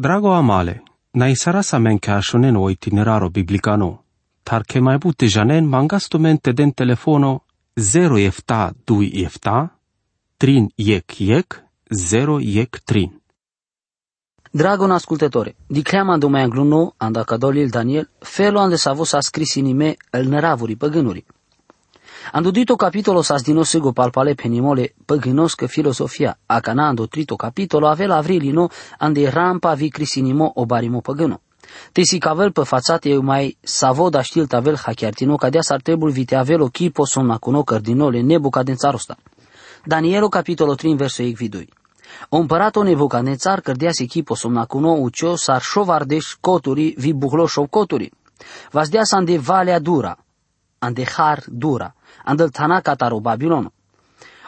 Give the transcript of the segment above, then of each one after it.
Drago amale, na isara sa men ka shonen o itineraro biblicano, tar ke mai bute janen mangasto mente den telefono 0 efta 2 efta, trin iec iec, 0 iec trin. Dragon ascultătore, di creama do mai angluno, anda cadolil Daniel, felo ande savo sa scris inime el neravuri păgânuri. Ando dito capitolo sa sdinosego palpale penimole păgânoscă filosofia, a cana ando trito capitolo avela avrilino ande rampa vi crisinimo o barimo păgâno. Te si cavel pe fațate eu mai savo da știl tavel hachiartino cadea s-ar trebui vite avelo chipo somna cuno cărdinole nebuca din țarosta. Danielo capitolo 3 verso vidui. O împăratul Nebucanețar cărdea se chipo somna cuno ucio sar șovardeș coturi vi buhlo șov coturi. Vazdea s de valea dura, ande har dura, andel tana cataro Babilono.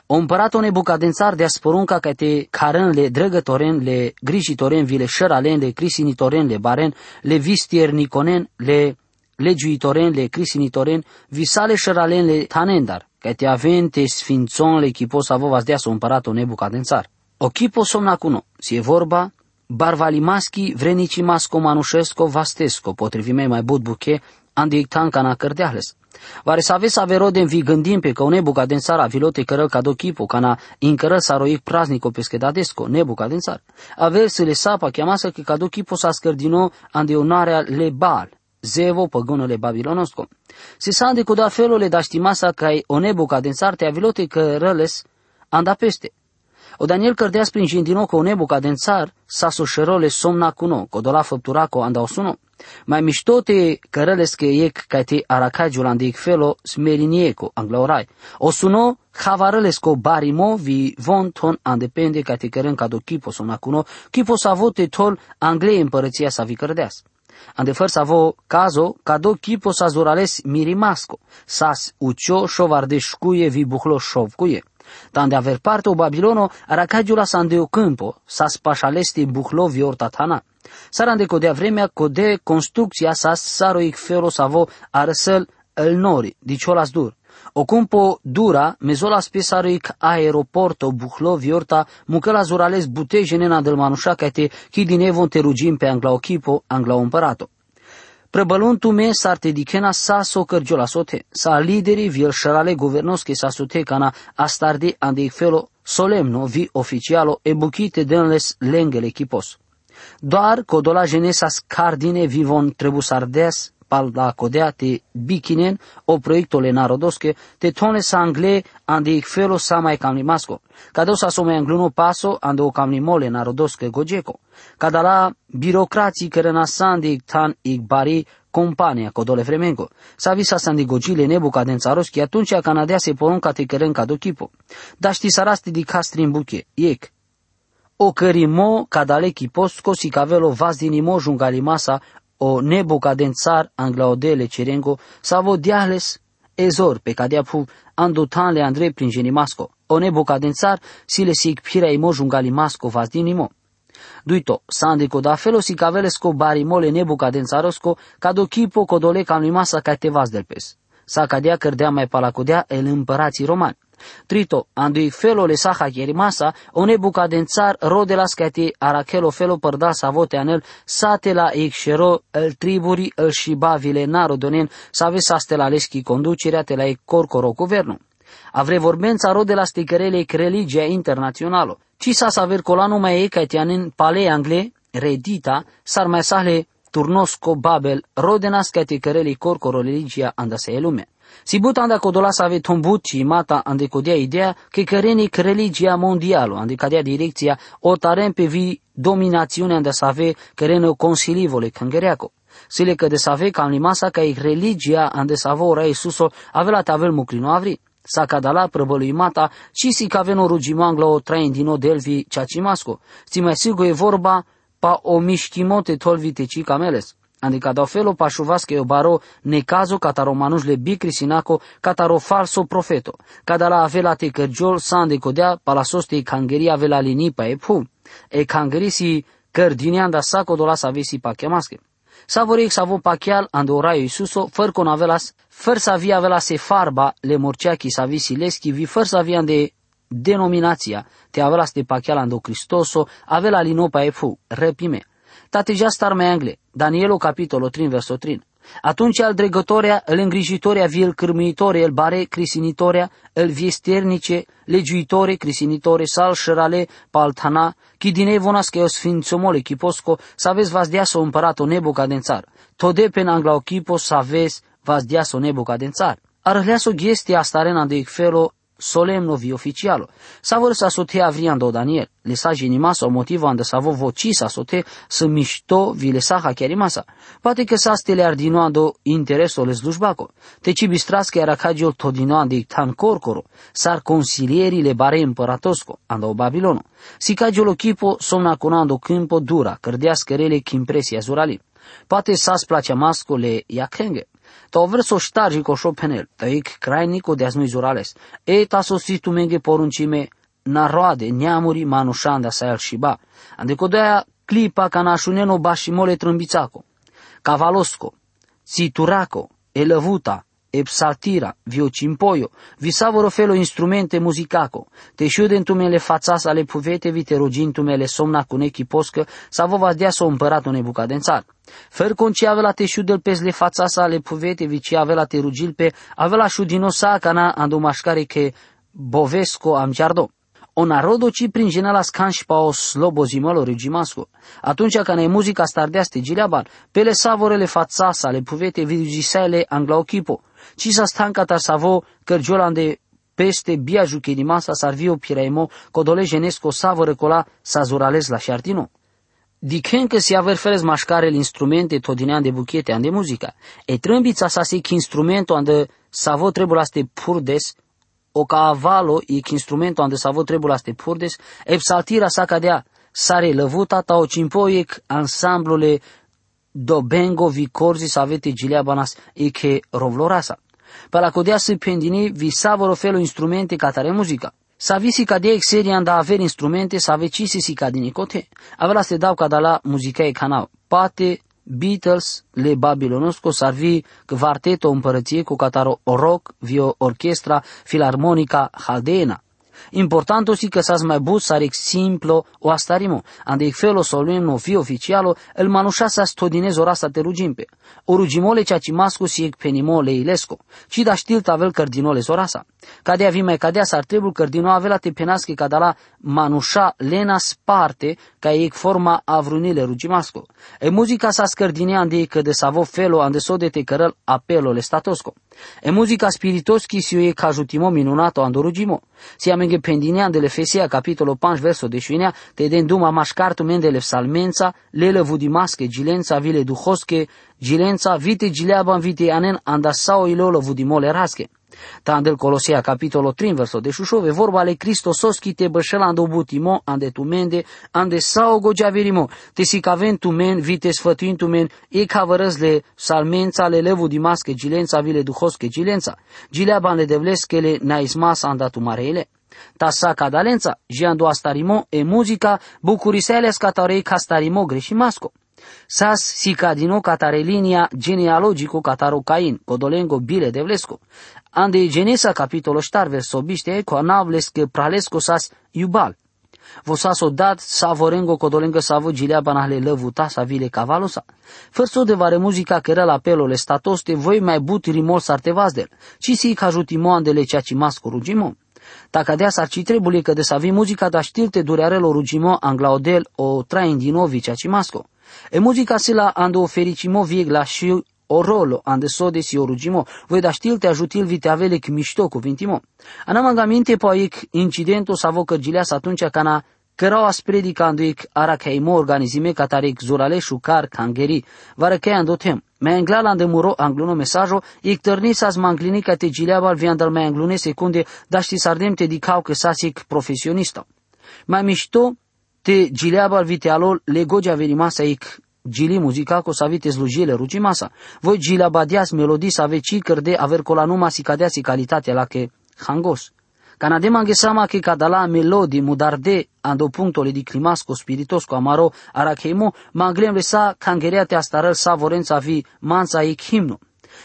O împăratul Nebucadențar de sporunca ca te carân le toren le toren vile șăralen, le toren le baren, le vistier niconen, le legiuitoren, le toren visale șăralen le tanendar, ca te avente sfințon le chipos avovas dea să împăratul Nebucadențar. O chipo somna cuno, si e vorba, barvalimaschi vrenici masco manușesco vastesco, potrivimei mai bud buche, andi tanca na cărdeahles. Vare să aveți avero de vi gândim pe că o nebuca din țara vilote cărăl ca do chipo, ca na incără saroic praznico pescedadesco, nebuca din țar. Aver să le sapa cheamasă că ca do chipo sa scărdino ande onarea le bal, zevo păgunele babilonosco. Se sa ande cu da felul le da știmasa că o nebuca din țar te avilote cărăles anda peste. O Daniel cărdea prin jindino cu o nebuca din țar, sa soșerole somna cuno, codola făpturaco anda osuno. Mai miștote cărăles că ec ca te aracagiul andic felo smerinieco anglaorai. O suno havarăles co barimo vi von ton andepende ca te cărân ca do chipo somna cuno, chipo sa vote tol anglei împărăția sa vi cărdeas. Ande făr sa vo cazo, ca do chipo sa zorales mirimasco, sas ucio șovarde șcuie vi buhlo șovcuie. Tande aver parte o Babilono, aracagiula sa o câmpo, sa spașalesti buhlovi ortatana. Sarande codea vremea code construcția sa saroic fero savo arsăl el nori, diciolas dur. O cumpo dura, mezola spesaroic aeroporto buhlovi orta, mucăla zurales butejene del manușa te chi evon te rugim pe angla ochipo, angla împărato. Prăbăluntu me s-ar te dikena sa so cărgiola sote, sa lideri viel șărale guvernosche sa sote cana astardi ande felo solemno vi oficialo e buchite denles lengele chipos. Doar codola genesas cardine vivon trebusardes pal da codea te bikinen o proiectole narodoske te tone sa angle ande ik felo sa mai camni masco. Cado sa so mai angluno paso ande o camni mole narodoske gojeco. Cada la birocrații care nasan de tan ik bari compania codole fremenco. Sa visa sandi gogile nebuca den țaroschi atunci canadea se porunca te căren ca do chipo. Da ști sarasti di castri în buche, iec. O cărimo cadale chiposco si cavelo vas dinimo jungalimasa o nebuca den țar anglaodele cerengo savo diahles ezor pe cadea pu andutanle andre prin genimasco. O nebuca den țar si le sig pira imo jungalimasco vas dinimo. Duito, sandiko da felo si cavelesco bari mole nebuca den țarosco, ca do chipo codole cam limasa ca te vas del pes. Sa cadea cărdea mai palacodea el împărații romani. Trito, andui felo le saha masa, o nebuca den țar rodelas ca te arachelo felo părda sa vote anel, sate la icșero, el triburi, el shibavile narodonen, sa vesaste la leschi conducerea te la e corcoro guvernul. Avre vorbența rodela sticărele religia internațională. Ci sa saver colano mai e ca tianin pale angle, redita, sar mai sale turnosco babel, rodenas ca te cărele corcoro religia andase e lume. Si buta anda codola sa ave tombuci mata ande codea idea che căreni religia mondialo, ande cadea direcția o taren pe vi dominațiune ande să ave cărene consilivole canghereaco. Sile că de să ave cam limasa ca e religia ande să ave ora Isuso ave la tavel muclino avri sa cadala mata, ci si caveno rugimangla o train din delvi ciacimasco. Si mai sigo e vorba pa o mișchimote tolvite ci cameles. Adică da felo pa șuvasche o baro necazo cataro le bicri sinaco cataro falso profeto. Cadala avela te cărgiol sande codea palasoste e cangeria avela lini pa e pu. E cangeri si cărdineanda saco dola sa vesi pa chemasche. Savoric savo pachial ando oraio Isuso, făr con avelas, făr să avea avelas e farba, le morceachi să avi sileschi, vi făr să avea de denominația, te avelas de pachial ando Cristoso, avela linopa e fu, repime. tate já star mai angle. Danielo capitolo 3 verso 3. Atunci al dregătorea, îl îngrijitorea, vi el cârmuitoria, el bare crisinitorea, îl viesternice, legiuitore, crisinitore, sal șărale, paltana, chi din evonas că o sfințomole chiposco, să aveți vas dea să o împărat o nebucadențar. Tode pe angla ochipo să aveți vas dea să o nebucadențar. Arhleaso ghestia asta arena de felo solemno vi oficialo. Savor sa sote avriando Daniel, le sa genimasa o motivo ande savo voci sa sote să mișto vi le saha chiarimasa. Poate că sa stele ardinoando intereso le slujbaco. Te ci bistrasca era cagio todinoando tan corcoro, sar consilieri le bare împăratosco, ando Babilono. Si cagio lo chipo somna conando câmpo dura, cărdească rele chimpresia zurali. Poate sa-ți place masco le iacenge. To vrso štarži ko šopenel, da ik krajnico de aznui zurales. E ta sositu menge poruncime na roade, neamuri manușanda sa el shiba. Ande kodoja klipa ka našuneno bashi mole trâmbițaco. Cavalosco, Cituraco, Elăvuta, Epsaltira, Viocimpoio, vi savoro felo instrumente musicaco, te șudentumele fațas ale puvete vi te rogintumele somna cu nechi poscă, sa vă va dea să o împăratul nebucadențar. Fer conci avea te șudel pes le fațas ale puvete vi ci avea te rugil pe, avea șudinosa cana andomașcare che bovesco am giardo o narodo ci prin genala scanși pa o slobozimălo regimasco. Atunci când e muzica stardeaste gileaban, pele savorele fațasa, le puvete vidugisele anglaochipo, ci sa stancata savo cărgiolan de peste bia masa sarvio piraimo codole genesco savore cola sa zurales la șartino. Dicen că si aver feres mașcare instrumente todinean de buchete ande muzica, e trâmbița sa sic instrumento ande savo trebuie ste purdes, o cavalo e que instrumento ande savo trebuie ste purdes, e psaltira sa cadea sare lăvuta ta o cimpoiec ansamblule do bengo vi corzi sa avete gileabanas e che rovlorasa. Para codea să pendini vi savoro felo instrumente catare muzica. Sa visi ca de exeria anda aver instrumente sa vecisi si ca dinicote. Avela se dau ca da la muzica e canal. Pate Beatles, le Babilonosco, sarvi kvarteto împărăție cu cataro rock, vio orchestra filarmonica haldeena. Importanto si că s-ați mai bus sarec simplo o astarimo, ande ik felo solemno fi oficialo, el manușa sa stodinez ora sa te rugimpe. O rugimole cea ci masco si ek penimole ilesco, ci da știl tavel cardinole zorasa. Cadea vi mai cadea s-ar trebui cardino avela te penasche cadala manușa lena sparte ca ek forma avrunile rugimasco. E muzica sa scărdine ande că de savo felo ande so de te cărăl apelo le statosco. E muzica spiritoschi si e cajutimo minunato ando rugimo. Si amenge pendinean de Efesia capitolo 5 verso 11 te den duma mașcartu mendele salmența, lele vudimasche gilența vile duhosche, gilența vite gileaban vite anen anda sao ilolo vudimole rasche. Tandel Colosea capitolo 3 verso de șușove vorba ale Cristososki te bășelando butimo ande tu mende ande sao gojaverimo te si caven tu men vite sfătuin tu men e cavărăzle salmența le levu di masche gilența vile duhosche gilența. Gileaban le devleskele naismas anda tu marele Tasa cadalența, jiando astarimo e muzica bucuriseles catarei castarimo greșimasco. Sas si cadino catare linia genealogico cataro Cain, codolengo bile devlesco. Ande Genesa capitolo 4 verso biște cu anavlescă pralesco sas iubal. Vosas dat savorengo codolengo savo gilea banahle lăvuta sa vile cavalosa. Fărso de vare muzica că era la pelole statoste voi mai but rimol sartevazdel, ci si ca jutimoandele cea ci masco rugimo. Dacă de asta ci trebuie că de să avem muzica da știlte durearelo rugimo anglaodel o train dinovi cea ci masco. E muzica se la ando fericimo viegla și o rolo ande sode si orugimo, voi da știlte ajutil vite avele că mișto cuvintimo. Anam angaminte poaic incidentul sa vocă gileas atunci cana Cărau aspredica anduic aracheimo organizime catarec zuraleșu car cangeri, varăchei andotem. Me anglala de muro angluno mesajo, ik tărni sas manglinica te gileabal viandal me anglune secunde, dar ști sardem te dicau că sasic profesionista. Mai mișto te gileabal vitealol legogea verimasa ik gili muzica ko savite slujile masa. Voi gila badias melodii sa veci cărde aver colanuma si cadea si calitatea la che hangos. Canadem angesama che cadala melodi mudarde ando punctole di climasco spiritosco amaro aracheimo manglem sa cangerea te astarăl sa vorența vi manța e himno.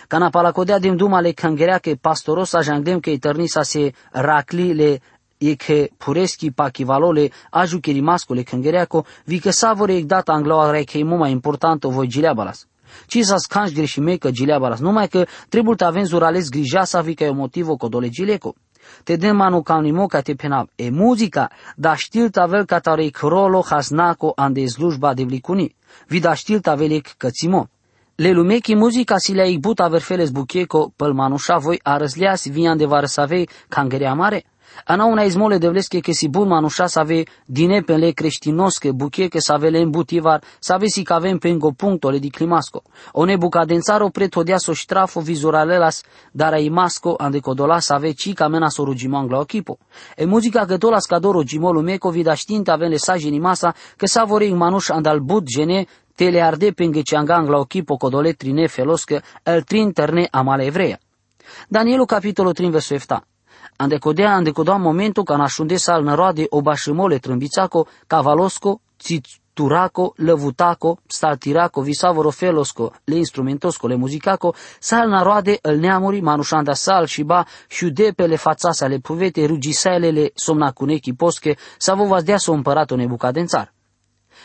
Cana palacodea din duma le cangerea che pastorosa jangdem che eternisa se racli le e che pureschi pachivalole aju che rimascole cângereaco, vi că savore e data angloare che e mult mai importantă voi gileabalas. Ci sa scanș greșime că gileabalas, numai că trebuie să avem zurales grija să vi că e motivo codole gileco. Te den manu kaunimo ca te penab. E muzica, da știl tavel ca tare crolo hasnaco ande slujba de vlicuni. Vi da știl tavelec cățimo. Le lumechi muzica si le-ai but aver feles bucheco, păl manușa voi arăsleas vian de vară savei cangerea mare. Ana una izmole de vleske ke si bun manușa să ave dine pe le creștinosche buche ke să ave le îmbutivar, să ave si cavem pe îngo punctole di climasco. O ne bucadențaro pretodea so strafo vizuralelas, dar ai masco ande codola să ave ci camena so rugimangla ochipo. E muzica că tola scadoro gimolu meco vida știinte avem le saji ni masa, că sa vorei manuș andal bud gene tele arde penghe ciangang la ochipo codole trine feloscă, el trin terne amale evreia. Danielu capitolul 3 versul 7. Andecodea andecodea momentul ca nașunde sal năroade obașimole trâmbițaco, cavalosco, cituraco, lăvutaco, staltiraco, visavoro felosco, le instrumentosco, le muzicaco, sal naroade îl neamuri, manușanda sal și ba, șudepele fațasa le puvete, rugisaelele somnacunechi posche, să vă v-ați dea să împăratul nebucadențar.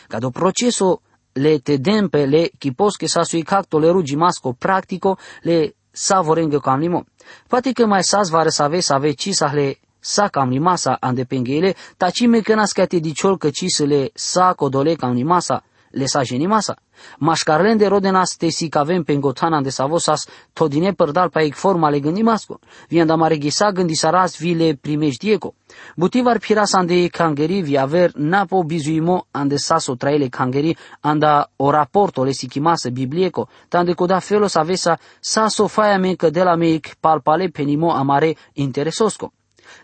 Ca do proceso le tedempe le chiposche sa sui cacto le rugi masco practico le savorengă cam limo. Poate că mai sas va să ave să ave ci să le sa cam limasa ande pengele, taci me că nascate diciol că ci să le sa codole cam limasa, le sa genimasa. Mașcarlen de rodenas te si cavem pengotana de savosas todine părdal pa ec forma le gândimasco. Vien da mare ghisa gândi saras vi le primejdieco. Butivar piras ande kangeri vi aver napo bizuimo ande saso traile kangeri anda o raporto le sikimasa biblieco, tande coda felos avesa saso faia me că de la meic palpale penimo amare interesosco.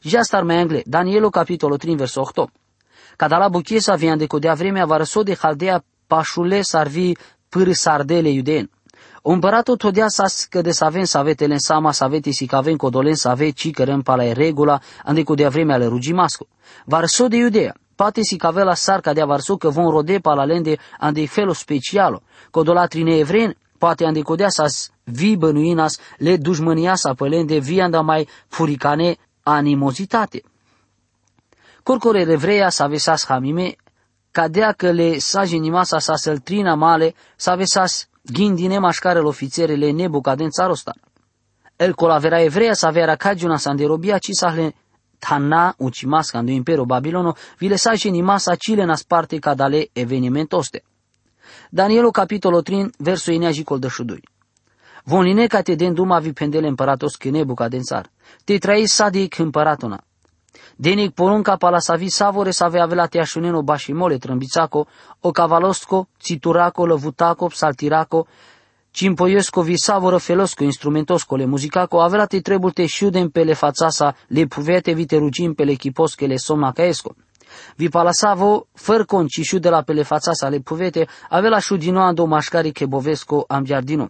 Já estar me angle, Danielo capitolo 3 verso 8. Cada la buchiesa vien de codea vremea varăso de Haldea pașule sarvi pâr sardele iuden. Împăratul todea să că de să avem să avete în sama să avete si că avem codolen să ave ci cărăm pala e regula ande cu de vremea le rugimasco. Varso de iudea, poate si că la sarca de varso că vom rode pala lende ande felo specialo, codolatri evren, poate ande codea să vi bănuinas le dușmânia să pălende vi anda mai furicane animozitate. Corcore revreia să avesas hamime cadea că le sa genimasa sa săltrina male, sa vesas ghindine mașcarel ofițerele nebu cadența rosta. El colavera evreia sa vera cagiuna sa înderobia, ci sa le tana ucimasca în impero Babilono, vile sa genimasa cile nas parte cadale evenimentoste. Danielo capitolo 3, versul inea jicol de șudui. Vonine ca te den duma vi pendele împăratos că nebu cadențar. Te trai sadic împăratona. Denik porunca pala savi savore save avela te ashuneno bashimole trâmbițaco, o cavalosco, cituraco, lăvutaco, saltiraco, cimpoiesco vi savoră felosco, instrumentosco, le muzicaco, avela te trebuie te șudem pe le fațasa, le puvete vi te rugim pe le chiposche le somna caesco. Vi palasavo, făr concișu de la pe le fațasa le puvete, avela șudinoa do mașcari che bovesco am giardino.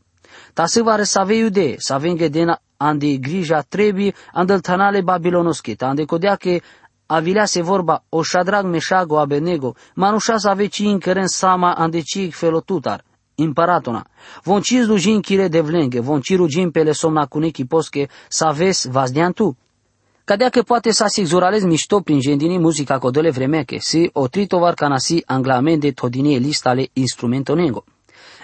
Ta se va resave iude, sa venghe dena ande grija trebi andel tanale babilonoske, ta ande kodea ke avilea se vorba o shadrag meșago abenego, manușa să ave ci încăren sama ande ci felotutar, împăratona. Von ci slujin chire de vlenge, von ci rugin pe le somna cunechi posche, să aveți vazdean tu. Cadea că poate să asigurales mișto prin gendini muzica codele vremeche, si o tritovar canasi anglamende todinie listale instrumentonego.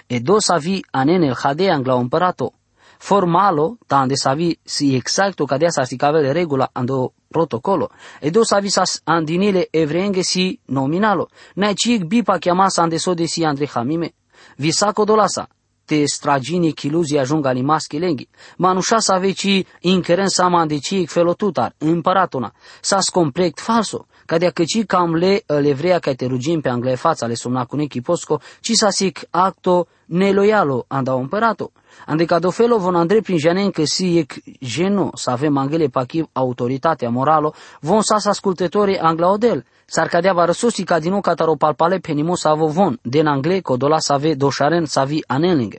E do să vi anene hade angla împărato, formalo, tande savi si exacto cadea sa si cavele regula ando protocolo, e do savi sas andinile evrenge si nominalo, na cic bipa chiamasa ande sode si andre hamime, visaco dolasa, te stragini chiluzi ajung ali maschi lenghi, manușa sa veci inceren sama ande cic felotutar, împăratuna, sas complect falso, cadea căci cam le levrea ca te rugim pe angle fața le sumna cu posco, ci sa sic acto neloialo anda împăratul. Ande ca dofelo von andre prin janen că si ec geno să avem angele pachiv autoritatea moralo, von sas ascultătorii angla odel, s-ar cadea va răsusi ca din ca taro palpale penimo să avo von, den angle codola să ave doșaren să avi anelinge.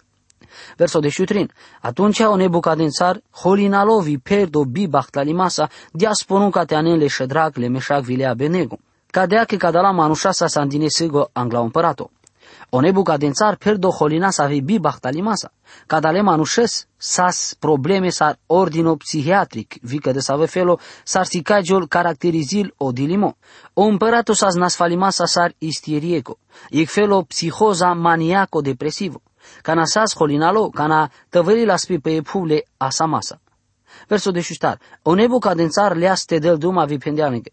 Verso de șutrin. Atunci o nebucadențar, holinalovi perdo bi bahtlalimasa, dia sponu ca te anele ședrag le meșac vilea benego. Cadea că cadala manușa sa sandine sego angla împărato. O nebucadențar perdo holina sa vi bi bahtalimasa. Cadale manușes sas probleme sar ordino psihiatric, vică de save felo sar sicagiol caracterizil o dilimo. O împărato sas nasfalimasa sar isteriego. Ic felo psihoza maniaco depresivo. Cana sas holinalo, cana tăvări la spi pe pule asamasa. Verso de șustar. O nebucadențar leaste del duma vi pendeanege.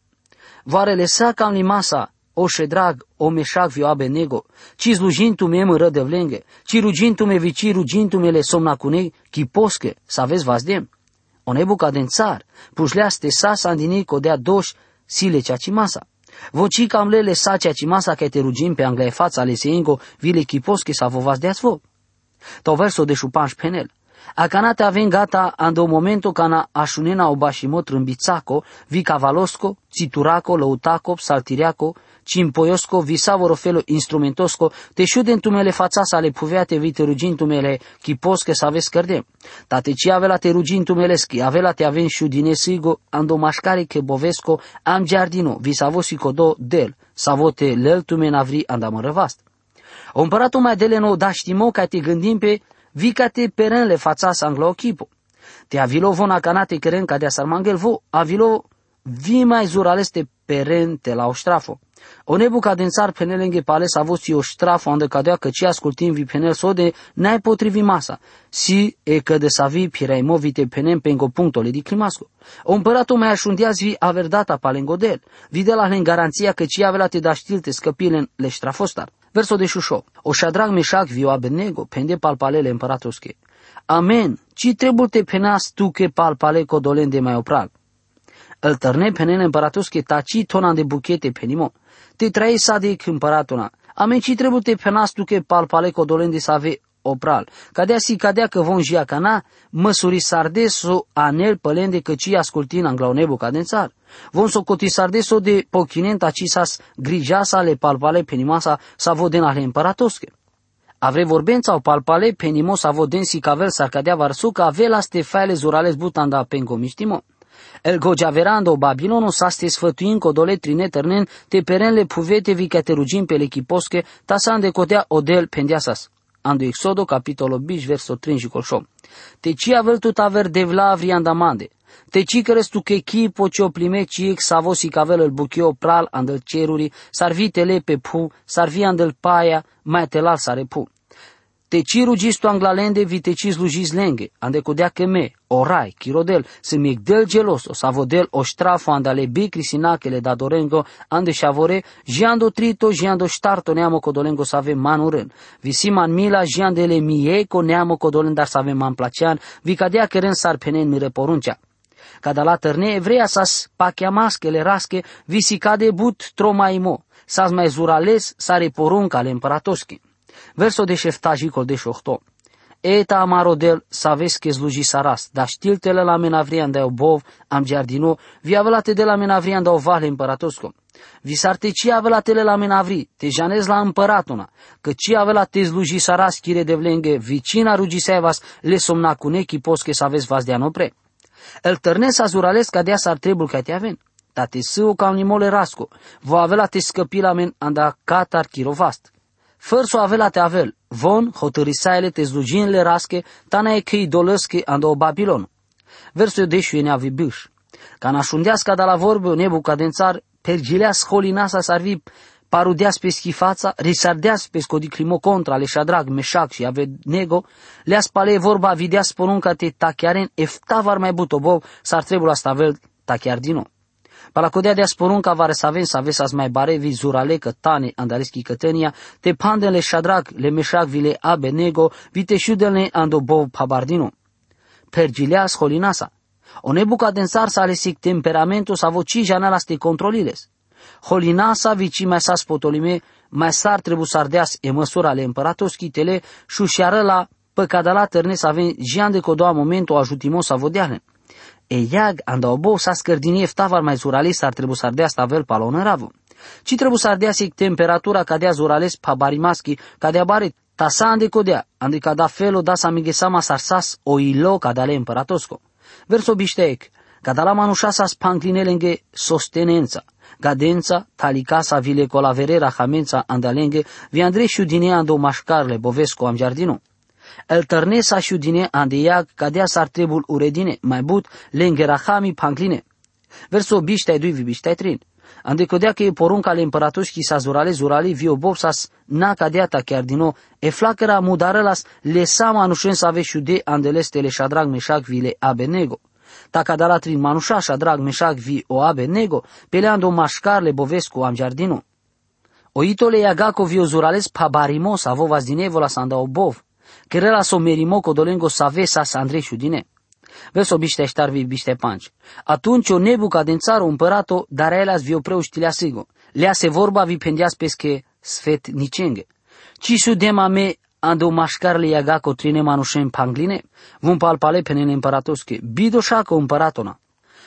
Voare lesa cam limasa Oše drag, o meșac vio nego, ci slugintu me mă de vlenge, ci rugintu me vici rugintu me le somna cunei, chi posche, să aveți vazdem. O nebuca den țar, pușleaste sa sandini codea doș, sile ceaci masa. Voci cam lele sa ceaci masa că te rugim pe anglae fața ale seingo, vile chi posche sa vă de vo. Tau verso de șupanș penel. Akanate avem gata ando momento kana ashunena obashimo trâmbițaco, vi cavalosco, cituraco, lăutaco, saltiriaco, cimpoiosco, visavoro felo instrumentosco, te șudentumele fața sale puveate vi te rugintumele chiposche să aveți cărdem. Tate ci avela te rugintumele schi, avela te avem șudine sigo, ando mașcare che bovesco, am giardino, vi savosico do del, savote leltume navri andam răvast. O împăratul mai dele nou da știmo ca te gândim pe vicate perenle fața sanglo chipo. Te avilo vona canate keren ca de sarmangel vo, avilo vi mai zuraleste peren te la o strafo. O nebuca din țar penelenghe pale s-a văzut o strafo ande cadea că ci ascultim vi penel sode n-ai potrivi masa. Si e că de sa vi piraimo vite penem pengo punctole di climasco. O împăratul mai așundiaz vi aver data palengodel. Vide la garanția că ci avea te da știlte scăpilen le strafostar. Verso de șușo. O șadrag meșac viu abenego, pende palpalele împăratosche. Amen. Ci trebuie te penas tu che palpale codolen de mai opral. Îl tărne penene împăratosche taci tona de buchete penimo. Te trai sa de împăratona. Amen ci trebuie te penas tu che palpale codolen de save opral. Cadea si cadea că von jia cana, măsuri sardeso anel pălende că ci ascultin anglaonebu cadențar. Von so coti sardeso de pochinenta cisas grijasa le palpale penimasa sa voden ale împăratosche. Avre vorbența o palpale penimo sa voden si cavel sarcadea varsuca avela ste faile zurales butanda pengo miștimo. El gojaverando Babilono sa ste sfătuin codole trine tărnen te perenle puvete vi rugim pe lechiposche ta sa cotea odel pendiasas. Ando Exodo, capitolo 20, verso 38. Te ci avel tu taver devla vriandamande. Te ci căres tu che chi pocio plime ci ex savosi cavel el buchio pral andel ceruri, sarvitele pe pu, sarvi andel paia, mai telal sare pu. Te ciru gisto anglalende vi te cis lugis lenge, ande codea che me, orai, chirodel, se mi del geloso, sa vodel o strafo andale bi crisinachele da dorengo, ande shavore, jiando trito, jiando starto neamo codolengo sa ave manuren, vi siman mila jiandele mieco neamo codolen dar sa ave man placean, vi cadea ren sar penen mire poruncea. Cada la tărne evreia sas pacheamaschele rasche, vi si cade but tromaimo, sas mai zurales, sare porunca le împăratoschi. Verso de șeftajicol de șohto. Eta amarodel saves que sluji saras, da știltele la menavrian de obov, am giardino, vi avelate de la menavrian de ovale împăratosco. Vi sarte ci avelatele la menavri, te janez la împăratuna, că ci avelate sluji saras chire de vlenge, vicina rugisevas, le somna cu nechi posche să aveți vas de anopre. El tărnes azurales ca dea s-ar trebul ca te aven. Da te său ca unimole rasco, vo avela te scăpila men anda catar chirovast. Fără să avea te avel, von hotărisaile te zlugin rasche, tana e că idolăsche ando o Babilon. Versul de și nea vibiș. Ca nașundească de la vorbă nebucadențar, pergileas holinasa sarvi parudeas pe schifața, risardeas pe scodiclimo contra le șadrag, meșac și nego, le spale vorba videas porunca te tachiaren eftavar mai butobov, s-ar trebui la stavel tachiar din nou. Palacodea de sporunca vare să avem să aveți să mai barevi zurale că tane andalischi cătenia, te pandele șadrag le meșac vile nego, vite șudele ando bov pabardino. Pergilea scholinasa. O nebuca densar să alesic temperamentul să voci janala ste controliles. Holinasa vici mai sa spotolime, mai sar trebu sardeas e măsura ale împăratoschi tele, șușeară la păcadala tărne să avem jian de codoa momentul ajutimos să vodeahne. Ejag anda obo sa scărdinie ftavar mai zuralis ar trebui să ardea stavel palon ravu. Ci trebuie să ardea sig temperatura cadea zurales pa barimaschi, cadea bare tasa ande codea, ande cada felo da sa migesama sarsas o ilo cadale împăratosco. Verso bișteec, cada la manușa sa spanclinelenge sostenența, Gadența, talicasa, vile colaverera, hamența, andalenghe, vi Andrei șudine ando mașcarle, bovesco am giardino. El tărnesa șudine ande iag, cadea s-ar trebul uredine, mai but, lenghe rahami, pancline. Verso biștai dui vi biștai trin. Ande codea că e porunca ale împăratoșchi sa zurale zurali vio bopsas na cadeata chiar din nou, e flacăra mudarălas le sama anușen să ave șude andelestele șadrag meșac vile abenego. Taka dalatrin manușașa drag meșac vi o abenego, peleando mașcarle bovescu am giardino. Oitole iagako vi o zurales pa barimo sa vovas dinevola sa anda obov, kerela so merimo codolengo sa vesa sa Andrei șudine. Vezi o biște ștarvi biște panci. Atunci o nebuca din țară împărat-o, dar elas vi opreu știlea sigo. Lea se vorba vi pendias pesche sfet nicenge. Ci su dema me ando mașcarle iagako trine manușen pangline, vun palpale penene împăratosche, bido șacă împăratona.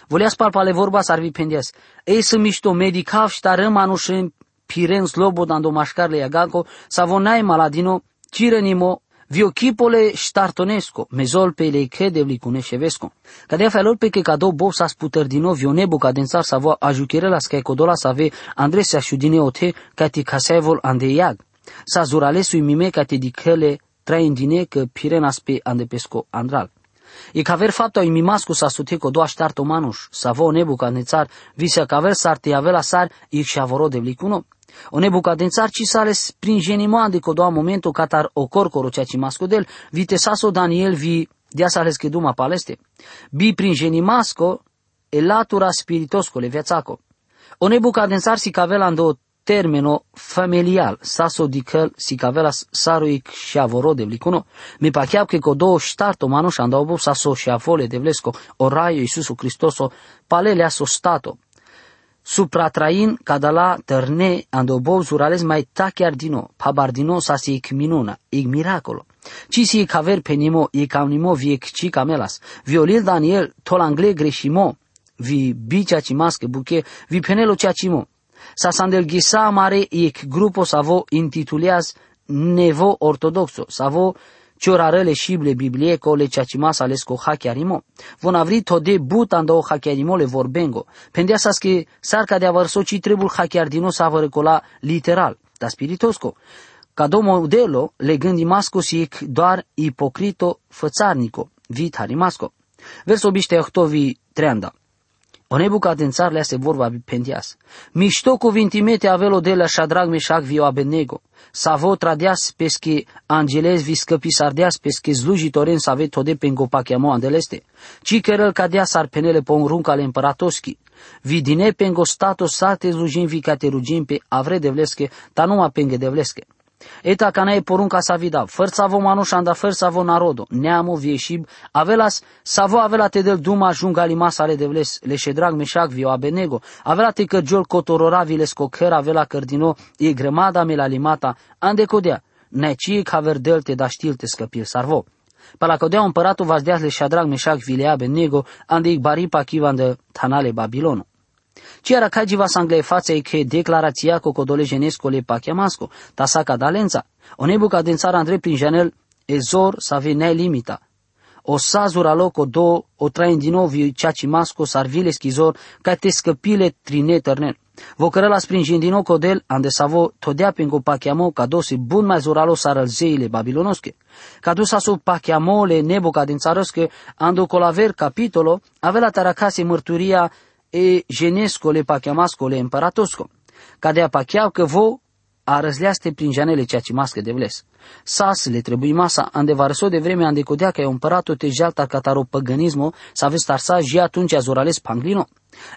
Volea spalpale vorba s-ar vi pendias. Ei să mișto medicav ștară manușen piren slobod ando mașcarle iagako, sa vonai maladino, cirenimo Viokipole Startonesco, mezol le credevli cuneșevesco. Cadea felor pe că cadou bo sa sputărdino vionebu cadensar sa vo ajuchere la scai codola sa ve Andresia șudine ote ca ti casevol andeiag. Sa zuralesui mime ca te dicele traindine că pirenas pe andepesco andral. E caver fapto ai mimascu sa sute co doa ștarto manuș, sa vo nebu ca nețar, vise caver sar te avela sar, i șavoro de vlicuno. O nebucadențar ci sale springenimo de codoa momento catar o corcoro ceea ce mascodel, vite saso Daniel vi dia sales che duma paleste. Bi pringenimasco e latura spiritosco le viațaco. O nebucadențar si cavela ando termeno familial, saso dicel si cavela saruic și avoro de vlicuno, mi pacheab che codo ștarto mano și andau bu saso și avole de vlesco, o raio Iisusu Cristoso, palelea so stato, supratrain cadala tărne andobou zurales mai tachiardino, pabardino sa si ic minuna, ic miracolo. Ci si ic haver penimo, ic amnimo vi ic ci camelas, violil Daniel tolangle greșimo, vi bicea ci masche buche, vi penelo cea cimo. Sa sandel ghisa mare ic grupo savo intituleaz nevo ortodoxo, savo ciorarele šible Biblie ko le čačimasa lesko hakiarimo. Von avri tode butando hakiarimo le vorbengo. Pendeasas que sarca de avărso ci trebul hakiardino sa cola literal, da spiritosco. Ca do modelo, le gândimasco si doar ipocrito fățarnico, vitarimasco. Verso biște ohtovi treanda. O nebucadențar le se vorba pendias. Mișto cuvintimete avelo de la Shadrach, Meshach, vio Abednego. Savo tradeas pesche angeles vi scăpi sardeas pesche slujitoren să ave tode pengo pachiamo andeleste. Ci cărăl cadea sar penele ponrunca le împăratoschi. Vi dine pengo stato sate slujim vi caterugim pe avre devlesche, ta numa penge devlesche. Eta cana e porunca sa vida, făr savo manușanda, făr savo narodo, neamo vieșib, avelas, savo avela te del duma junga limas ale de vles, le ședrag meșac vio abenego, avela te cărgiol cotorora vile scocher avela cărdino, e gremada me la limata, ande codea, neci caver delte da știl te scăpil sarvo. Pa la codea împăratul vas le șadrag meșac vile abenego, ande ic baripa chivan de tanale Babilono. Ciara cagiva sangle faței che declarația cu codole genesco le pachiamasco, ta saca dalența. O nebuca din țara Andrei prin janel ezor sa ne limita. O sazura loco do o train din nou ceaci masco sarvile schizor ca te scăpile trine ternel. Vo cărăla sprijin din nou codel ande savo todea pingo pachiamo ca dosi bun mai zuralo sarălzeile babilonosche. Ca dusa su pachiamo le nebuca din țarăsche ando colaver capitolo avea taracase mărturia e genescole pacheamascole împăratosco, cadea pacheau că vo a răzleaste prin janele ceea ce mască de vles. Sas le trebuie masa, ande varăso de vreme ande codea că e împăratul te jalta cataro păgânismo, să aveți tarsa și atunci azorales panglino.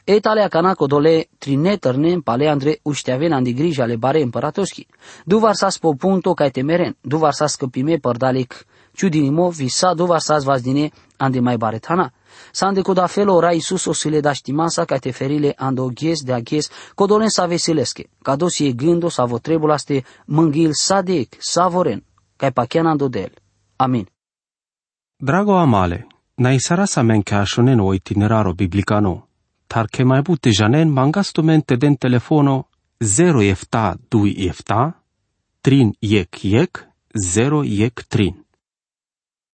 E talea canaco dole trine tărne pale andre ușteaven andi grija le bare împăratoschi. Duvar sas po punto ca temeren, duvar sas căpime părdalic, ciudinimo visa duvar sas vazdine ande mai baretana. Sande da felo ora Isus o să le da știmasa ca te ferile ando ghes de aghes, codolen sa veselesche, ca dos e gândo sa vo trebulaste mânghil sadec, savoren, ca pachian ando del. Amin. Drago amale, na isara sa men ca shonen o itineraro biblicano, tar che mai bute janen mangasto mente den telefono 0 efta 2 efta, trin yek yek, 0 yek trin.